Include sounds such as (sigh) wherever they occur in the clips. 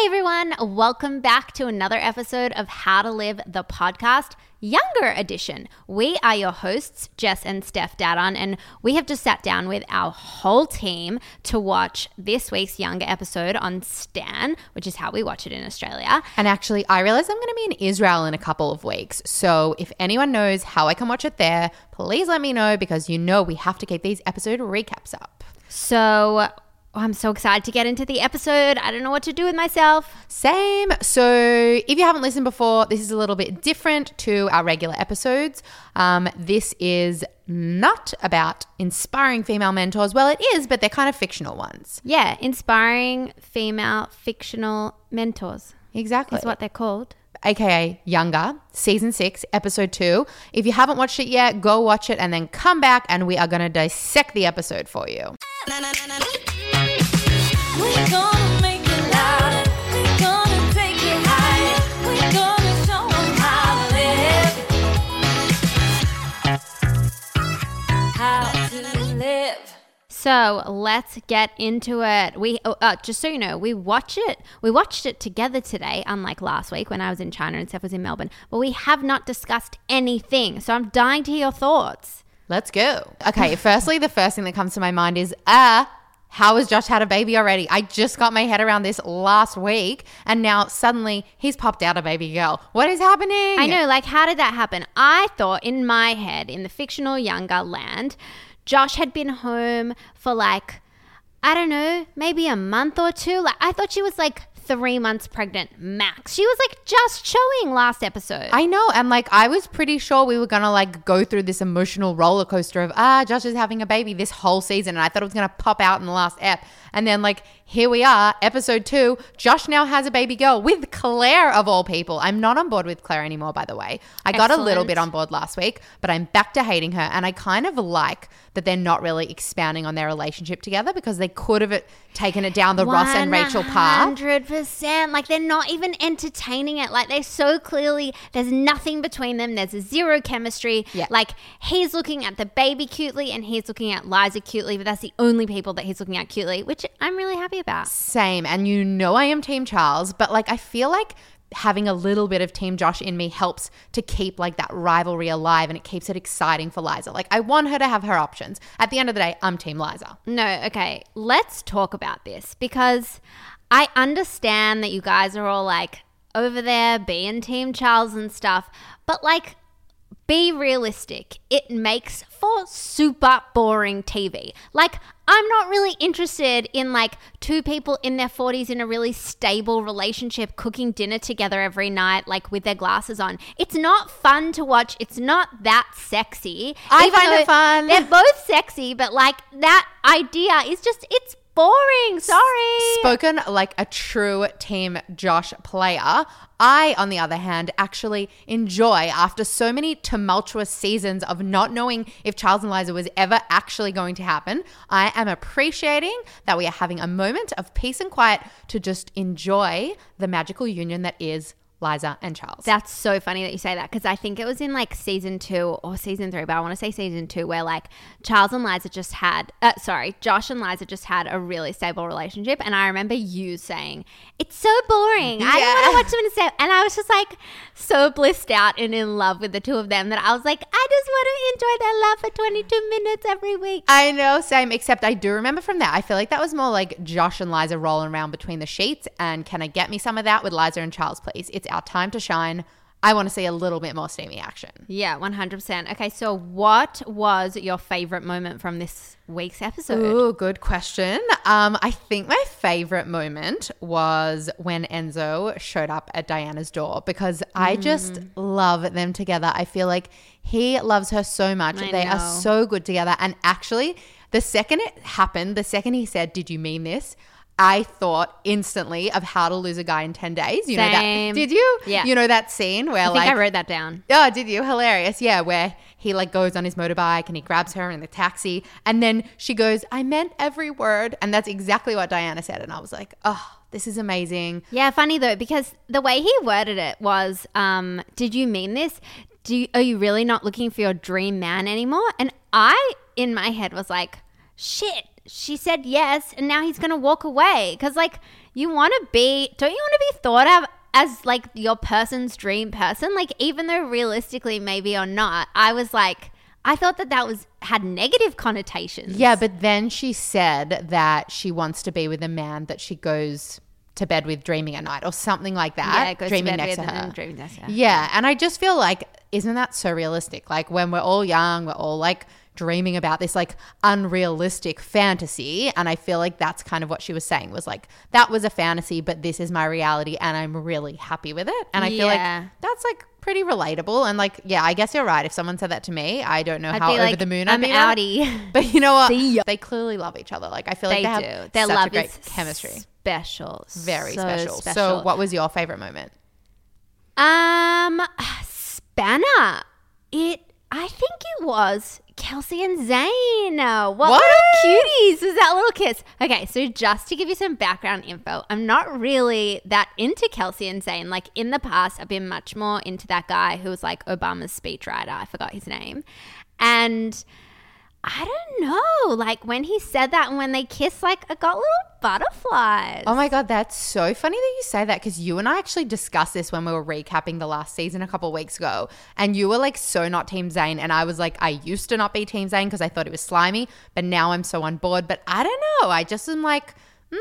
Hey everyone, welcome back to another episode of How to Live the podcast, Younger Edition. We are your hosts, Jess and Steph Dadon, and we have just sat down with our whole team to watch this week's Younger episode on Stan, which is how we watch it in Australia. And actually, I realize I'm going to be in Israel in a couple of weeks. So if anyone knows how I can watch it there, please let me know because you know we have to keep these episode recaps up. So Oh, I'm so excited to get into the episode. I don't know what to do with myself. Same. So, if you haven't listened before, this is a little bit different to our regular episodes. Um, this is not about inspiring female mentors. Well, it is, but they're kind of fictional ones. Yeah, inspiring female fictional mentors Exactly. is what they're called. aka Younger, season six, episode two. If you haven't watched it yet, go watch it and then come back and we are going to dissect the episode for you. So let's get into it. We oh, uh, just so you know, we watch it. We watched it together today, unlike last week when I was in China and Steph was in Melbourne. But we have not discussed anything. So I'm dying to hear your thoughts. Let's go. Okay, (laughs) firstly, the first thing that comes to my mind is, ah, how has Josh had a baby already? I just got my head around this last week and now suddenly he's popped out a baby girl. What is happening? I know, like, how did that happen? I thought in my head, in the fictional younger land, Josh had been home for like, I don't know, maybe a month or two. Like, I thought she was like three months pregnant max. She was like just showing last episode. I know. And like, I was pretty sure we were going to like go through this emotional roller coaster of, ah, Josh is having a baby this whole season. And I thought it was going to pop out in the last ep. And then like, here we are, episode two. Josh now has a baby girl with Claire, of all people. I'm not on board with Claire anymore, by the way. I Excellent. got a little bit on board last week, but I'm back to hating her. And I kind of like that they're not really expanding on their relationship together because they could have taken it down the Ross and Rachel path understand. Like, they're not even entertaining it. Like, they so clearly, there's nothing between them. There's zero chemistry. Yeah. Like, he's looking at the baby cutely and he's looking at Liza cutely, but that's the only people that he's looking at cutely, which I'm really happy about. Same. And you know, I am Team Charles, but like, I feel like having a little bit of Team Josh in me helps to keep like that rivalry alive and it keeps it exciting for Liza. Like I want her to have her options. At the end of the day, I'm Team Liza. No, okay. Let's talk about this because I understand that you guys are all like over there being Team Charles and stuff, but like be realistic. It makes for super boring TV. Like, I'm not really interested in like two people in their 40s in a really stable relationship cooking dinner together every night, like with their glasses on. It's not fun to watch. It's not that sexy. I Even find it fun. They're both sexy, but like that idea is just, it's boring. Sorry. Spoken like a true Team Josh player. I, on the other hand, actually enjoy after so many tumultuous seasons of not knowing if Charles and Liza was ever actually going to happen. I am appreciating that we are having a moment of peace and quiet to just enjoy the magical union that is Liza and Charles. That's so funny that you say that because I think it was in like season two or season three, but I want to say season two where like Charles and Liza just had, uh, sorry, Josh and Liza just had a really stable relationship. And I remember you saying, it's so boring. I don't want to watch them in stable. And I was just like so blissed out and in love with the two of them that I was like, I just want to enjoy their love for 22 minutes every week. I know, same, except I do remember from that. I feel like that was more like Josh and Liza rolling around between the sheets. And can I get me some of that with Liza and Charles, please? It's our time to shine. I want to see a little bit more steamy action. Yeah, 100%. Okay, so what was your favorite moment from this week's episode? Ooh, good question. Um, I think my favorite moment was when Enzo showed up at Diana's door because I just love them together. I feel like he loves her so much. I they are so good together. And actually, the second it happened, the second he said, Did you mean this? I thought instantly of how to lose a guy in 10 days. You know that? Did you? Yeah. You know that scene where I think like I wrote that down. Oh, did you? Hilarious. Yeah, where he like goes on his motorbike and he grabs her in the taxi and then she goes, I meant every word. And that's exactly what Diana said. And I was like, oh, this is amazing. Yeah, funny though, because the way he worded it was, um, "Did you mean this? Do you, are you really not looking for your dream man anymore?" And I, in my head, was like, "Shit." She said yes, and now he's gonna walk away because, like, you want to be, don't you want to be thought of as like your person's dream person? Like, even though realistically, maybe or not, I was like, I thought that that was had negative connotations. Yeah, but then she said that she wants to be with a man that she goes to bed with dreaming at night or something like that. yeah, goes dreaming to bed next with to her. Dreaming next to her. Yeah, and I just feel like isn't that so realistic? Like when we're all young, we're all like dreaming about this like unrealistic fantasy and I feel like that's kind of what she was saying was like that was a fantasy but this is my reality and I'm really happy with it. And I feel like that's like pretty relatable and like yeah, I guess you're right. If someone said that to me, I don't know I'd how over like, the moon I'm outie. (laughs) But you know what? They clearly love each other. Like I feel like they they, have do. Their such love a great is chemistry. Special. Very So special. So what was your favorite moment? Um, (sighs) Spanner. It. I think it was Kelsey and Zane. What, What? cuties was that little kiss? Okay, so just to give you some background info, I'm not really that into Kelsey and Zane. Like in the past, I've been much more into that guy who was like Obama's speechwriter. I forgot his name, and. I don't know. Like when he said that and when they kissed, like I got little butterflies. Oh my god, that's so funny that you say that because you and I actually discussed this when we were recapping the last season a couple weeks ago, and you were like so not Team Zane, and I was like, I used to not be Team Zane because I thought it was slimy, but now I'm so on board. But I don't know. I just am like, mm,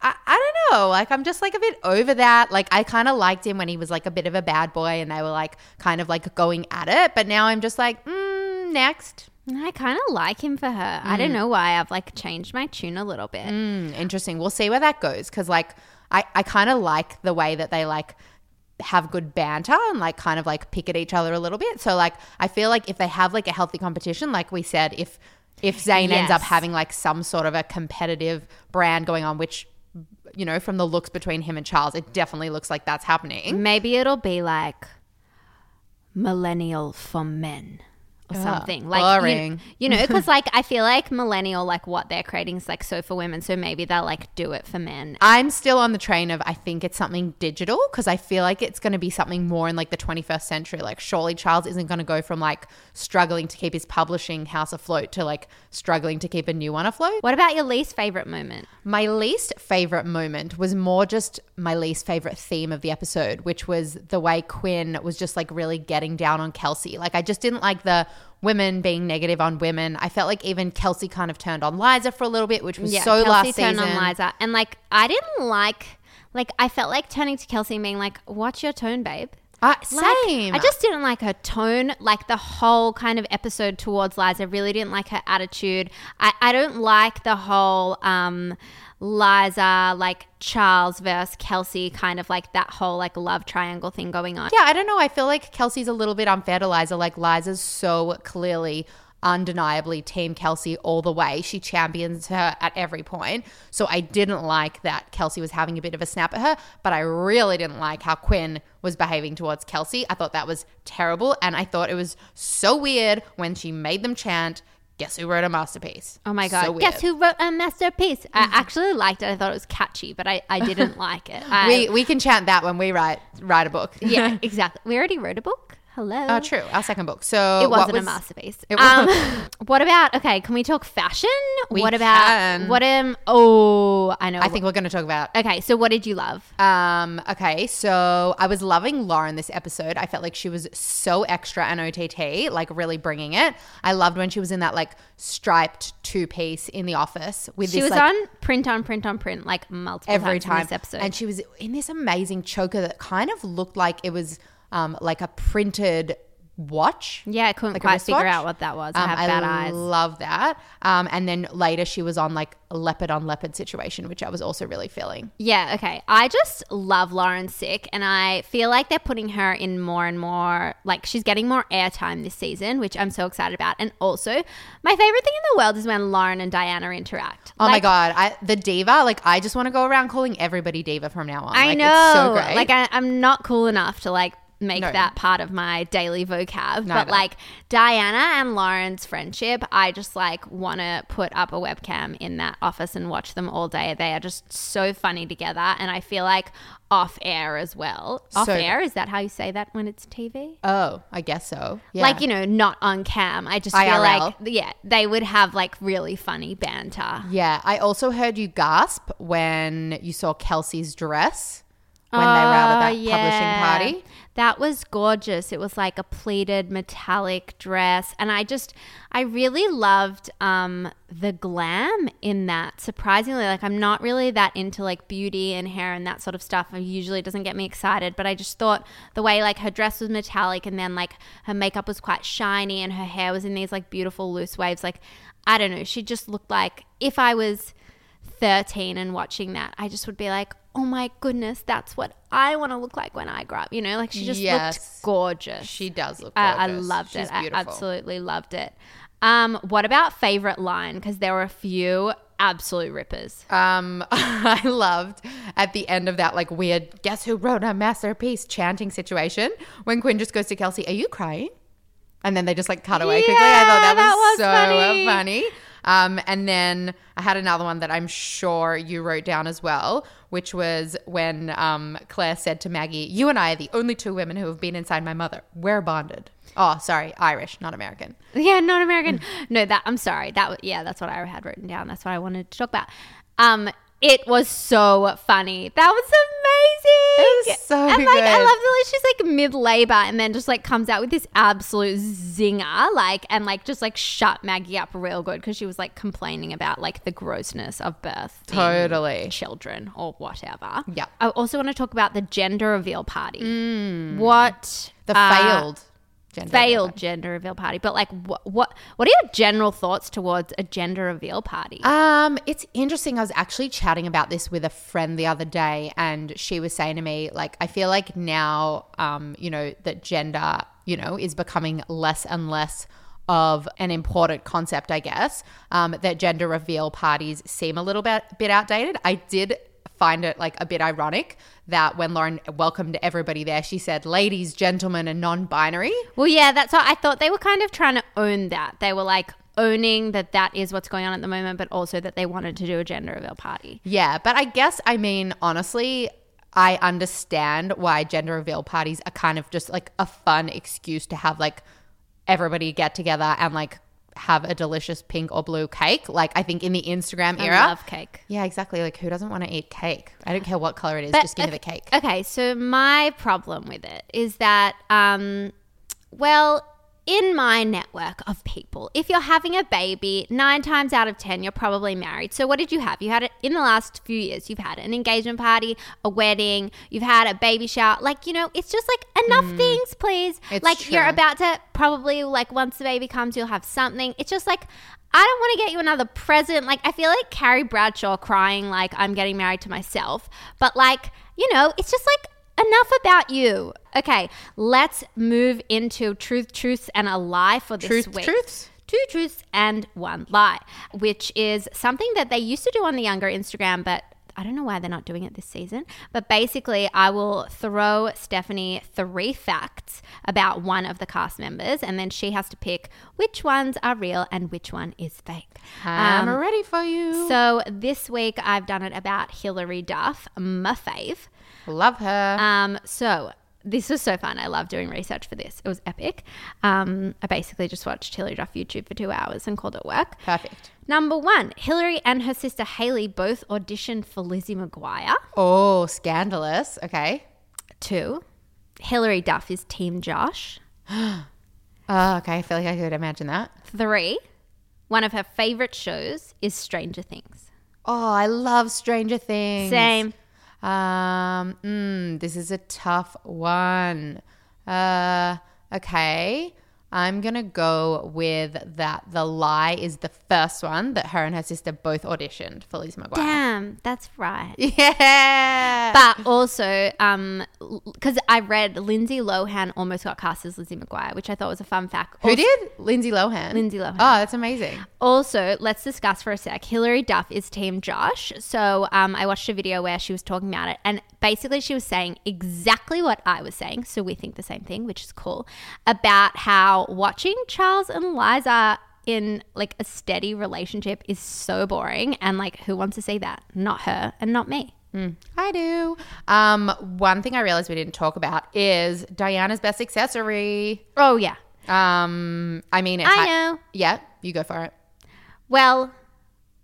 I, I don't know. Like I'm just like a bit over that. Like I kind of liked him when he was like a bit of a bad boy, and they were like kind of like going at it. But now I'm just like, mm, next. I kind of like him for her. I don't know why. I've like changed my tune a little bit. Mm, interesting. We'll see where that goes because, like, I, I kind of like the way that they like have good banter and like kind of like pick at each other a little bit. So, like, I feel like if they have like a healthy competition, like we said, if if (laughs) Zane ends up having like some sort of a competitive brand going on, which you know, from the looks between him and Charles, it definitely looks like that's happening. Maybe it'll be like millennial for men or Ugh, something. Like boring. you, you know, because (laughs) like I feel like millennial, like what they're creating is like so for women. So maybe they'll like do it for men. I'm still on the train of I think it's something digital because I feel like it's going to be something more in like the 21st century. Like surely Charles isn't going to go from like struggling to keep his publishing house afloat to like struggling to keep a new one afloat. What about your least favorite moment? My least favorite moment was more just my least favorite theme of the episode, which was the way Quinn was just like really getting down on Kelsey. Like I just didn't like the women being negative on women. I felt like even Kelsey kind of turned on Liza for a little bit, which was so Kelsey last season. turned on Liza, and like I didn't like, like I felt like turning to Kelsey and being like, "What's your tone, babe?" Uh, Like, same. I just didn't like her tone, like the whole kind of episode towards Liza. Really didn't like her attitude. I, I don't like the whole um, Liza, like Charles versus Kelsey, kind of like that whole like love triangle thing going on. Yeah, I don't know. I feel like Kelsey's a little bit unfair to Liza. Like Liza's so clearly, undeniably Team Kelsey all the way. She champions her at every point. So I didn't like that Kelsey was having a bit of a snap at her, but I really didn't like how Quinn was behaving towards Kelsey. I thought that was terrible, and I thought it was so weird when she made them chant. Guess who wrote a masterpiece? Oh my god! So. Guess who wrote a masterpiece? I actually liked it. I thought it was catchy, but I, I didn't (laughs) like it. I, We we can chant that when we write write a book. yeah, (laughs) exactly. We already wrote a book. Hello. Oh, true. Our second book. So It wasn't was- a masterpiece. It um, (laughs) what about okay? Can we talk fashion? We what about can. what am? Oh, I know. I think we're going to talk about Okay, so what did you love? Um, okay, so I was loving Lauren this episode. I felt like she was so extra and OTT, like really bringing it. I loved when she was in that like striped two piece in the office with this. She this was like on print on print on print like multiple every times time in this episode. and she was in this amazing choker that kind of looked like it was um like a printed watch. yeah, I couldn't like quite figure out what that was. I Um, have bad I eyes. love that. Um, and then later she was on like a leopard on leopard situation, which I was also really feeling. Yeah, okay. I just love Lauren Sick, and I feel like they're putting her in more and more. Like she's getting more airtime this season, which I'm so excited about. And also, my favorite thing in the world is when Lauren and Diana interact. Oh my Like, god, I, the diva! Like I just want to go around calling everybody diva from now on. I Like, know. it's so great. Like I, I'm not cool enough to like make No. that part of my daily vocab. But like Diana and Lauren's friendship, I just like want to put up a webcam in that office and watch them all day. They are just so funny together, and I feel like off air as well. Off So- air is that how you say that when it's TV? Oh, I guess so. Yeah. Like you know, not on cam. I just feel like yeah, they would have like really funny banter. Yeah, I also heard you gasp when you saw Kelsey's dress when they were out at Oh, that yeah. publishing party. That was gorgeous. It was like a pleated metallic dress. And I just, I really loved um, the glam in that. Surprisingly, like I'm not really that into like beauty and hair and that sort of stuff. It usually doesn't get me excited. But I just thought the way like her dress was metallic and then like her makeup was quite shiny and her hair was in these like beautiful loose waves. Like, I don't know. She just looked like if I was 13 and watching that, I just would be like, oh my goodness, that's what I want to look like when I grow up. You know, like she just Yes. looked gorgeous. She does look I, I loved She's it. I absolutely loved it. Um, what about favorite line? Because there were a few absolute rippers. Um, (laughs) I loved at the end of that like weird guess who wrote a masterpiece chanting situation when Quinn just goes to Kelsey, "Are you crying?" And then they just like cut away quickly. I thought that, Yeah, that was, was so funny. funny. Um, and then I had another one that I'm sure you wrote down as well, which was when um, Claire said to Maggie, "You and I are the only two women who have been inside my mother. We're bonded." Oh, sorry, Irish, not American. Yeah, not American. No, that I'm sorry. That yeah, that's what I had written down. That's what I wanted to talk about. Um, it was so funny. That was amazing. It was so and like I good. love that she's like mid labor and then just like comes out with this absolute zinger, like and like just like shut Maggie up real good because she was like complaining about like the grossness of birth. Totally. children or whatever. Yeah. I also want to talk about the gender reveal party. What The uh, failed gender failed gender reveal party. But like, what what what are your general thoughts towards a gender reveal party? Um, it's interesting. I was actually chatting about this with a friend the other day, and she was saying to me, like, I feel like now, um, you know, that gender, you know, is becoming less and less of an important concept, I guess. Um, that gender reveal parties seem a little bit bit outdated. I did find it like a bit ironic that when Lauren welcomed everybody there, she said, "Ladies, gentlemen, and non-binary." well, yeah, that's what I thought. They were kind of trying to own that. They were like owning that that is what's going on at the moment, but also that they wanted to do a gender reveal party. Yeah, but I guess I mean honestly, I understand why gender reveal parties are kind of just like a fun excuse to have like everybody get together and like have a delicious pink or blue cake. Like I think in the Instagram era. I love cake. yeah, exactly. Like who doesn't want to eat cake? I don't care what color it is, But just give me the cake. Okay, so my problem with it is that, um, well, in my network of people, if you're having a baby, nine times out of 10, you're probably married. So, what did you have? You had it in the last few years. You've had an engagement party, a wedding, you've had a baby shower. Like, you know, it's just like enough things, please. Mm. Like, you're about to probably, like, once the baby comes, you'll have something. It's just like, I don't want to get you another present. Like, I feel like Carrie Bradshaw crying, like, I'm getting married to myself. But, like, you know, it's just like, enough about you. Okay, let's move into truth, truths, and a lie for this Truth, week. truths? Two truths and one lie, which is something that they used to do on the younger Instagram, but I don't know why they're not doing it this season. But basically, I will throw Stephanie three facts about one of the cast members, and then she has to pick which ones are real and which one is fake. I'm Um, ready for you. so this week I've done it about Hilary Duff, my fave. Love her. Um, so this was so fun. I love doing research for this. It was epic. Um, I basically just watched Hilary Duff YouTube for two hours and called it work. Perfect. Number one, Hilary and her sister Haylie both auditioned for Lizzie McGuire. Oh, scandalous. Okay. Two, Hilary Duff is Team Josh. (gasps) Oh, okay. I feel like I could imagine that. Three, one of her favorite shows is Stranger Things. Oh, I love Stranger Things. Same. Um, mm, this is a tough one. Uh, okay. I'm gonna go with that. The lie is the first one that her and her sister both auditioned for Lizzie McGuire. Damn, that's right. (laughs) Yeah. But also, um, because I read Lindsay Lohan almost got cast as Lizzie McGuire, which I thought was a fun fact. Who Also- did? Lindsay Lohan. Lindsay Lohan. Oh, that's amazing. Also, let's discuss for a sec. Hilary Duff is Team Josh. So um, I watched a video where she was talking about it, and basically she was saying exactly what I was saying. So we think the same thing, which is cool. About how watching Charles and Liza in like a steady relationship is so boring, and like who wants to see that? Not her and not me. I do. Um, one thing I realized we didn't talk about is Diana's best accessory. Oh yeah, Um, I mean, it I ha- know. Yeah, you go for it. Well,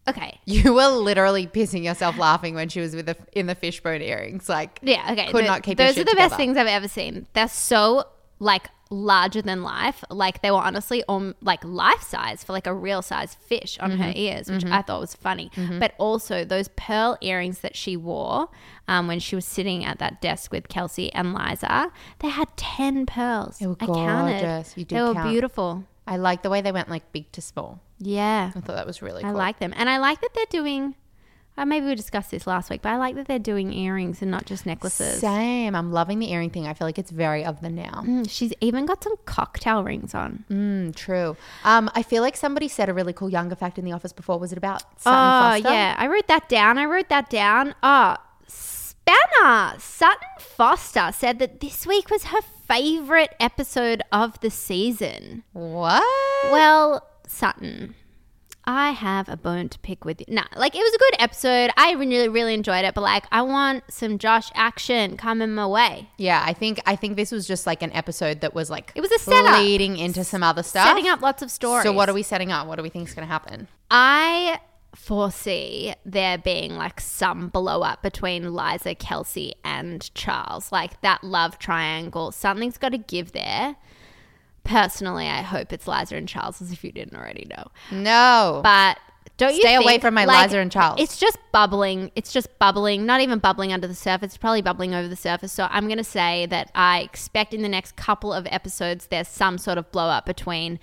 okay. You were literally pissing yourself laughing when she was with the in the fishbone earrings. Like, Yeah, okay. could Th- not keep. Those are the best things I've ever seen. They're so like larger than life. Like they were honestly on like life size for like a real size fish on Mm-hmm. her ears, which I thought was funny. But also those pearl earrings that she wore um, when she was sitting at that desk with Kelsey and Liza, they had ten pearls. They were I counted. gorgeous. You did they were count. beautiful. I like the way they went like big to small. Yeah. I thought that was really cool. I like them. And I like that they're doing uh, maybe we discussed this last week, but I like that they're doing earrings and not just necklaces. Same. I'm loving the earring thing. I feel like it's very of the now. Mm, She's even got some cocktail rings on. Mm, true. Um, I feel like somebody said a really cool younger fact in the office before. Was it about Sutton Foster? oh, Foster? yeah. I wrote that down. I wrote that down. Oh, Spanner, Sutton Foster said that this week was her favorite episode of the season. What? Well, Sutton, I have a bone to pick with you. Nah, like it was a good episode. I really, really enjoyed it, but like I want some Josh action coming my way. Yeah, I think I think this was just like an episode that was like It was a setup. leading into some other stuff. Setting up lots of stories. So what are we setting up? What do we think is going to happen? I foresee there being like some blow up between Liza, Kelsey, and Charles. Like that love triangle. Something's got to give there. Personally, I hope it's Liza and Charles, if you didn't already know. No. But don't you Stay away from my like, Liza and Charles. It's just bubbling. It's just bubbling. Not even bubbling under the surface. It's probably bubbling over the surface. So I'm going to say that I expect in the next couple of episodes there's some sort of blow up between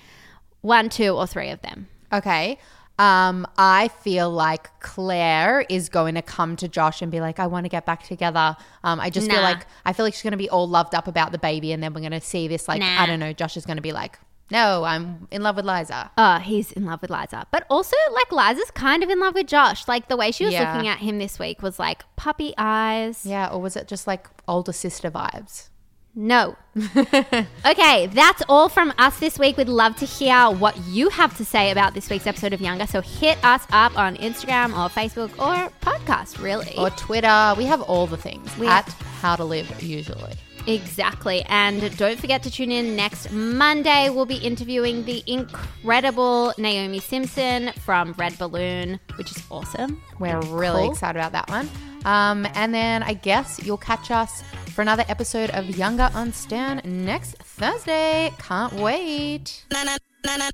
one, two, or three of them. Okay. Um, I feel like Claire is going to come to Josh and be like, I want to get back together. Um, I just feel like I feel like she's going to be all loved up about the baby, and then we're going to see this like Nah. I don't know. Josh is going to be like, No, I'm in love with Liza. Oh, he's in love with Liza. But also, like, Liza's kind of in love with Josh. Like, the way she was Yeah. looking at him this week was like puppy eyes. Yeah, or was it just like older sister vibes? No. (laughs) okay, that's all from us this week. We'd love to hear what you have to say about this week's episode of Younger. So hit us up on Instagram or Facebook or podcast, really. Or Twitter. We have all the things We at have- How to Live usually. Exactly. And don't forget to tune in next Monday. We'll be interviewing the incredible Naomi Simons from Red Balloon, which is awesome. We're really Cool. excited about that one. Um, and then I guess you'll catch us for another episode of Younger on Stan next Thursday. Can't wait. na na na na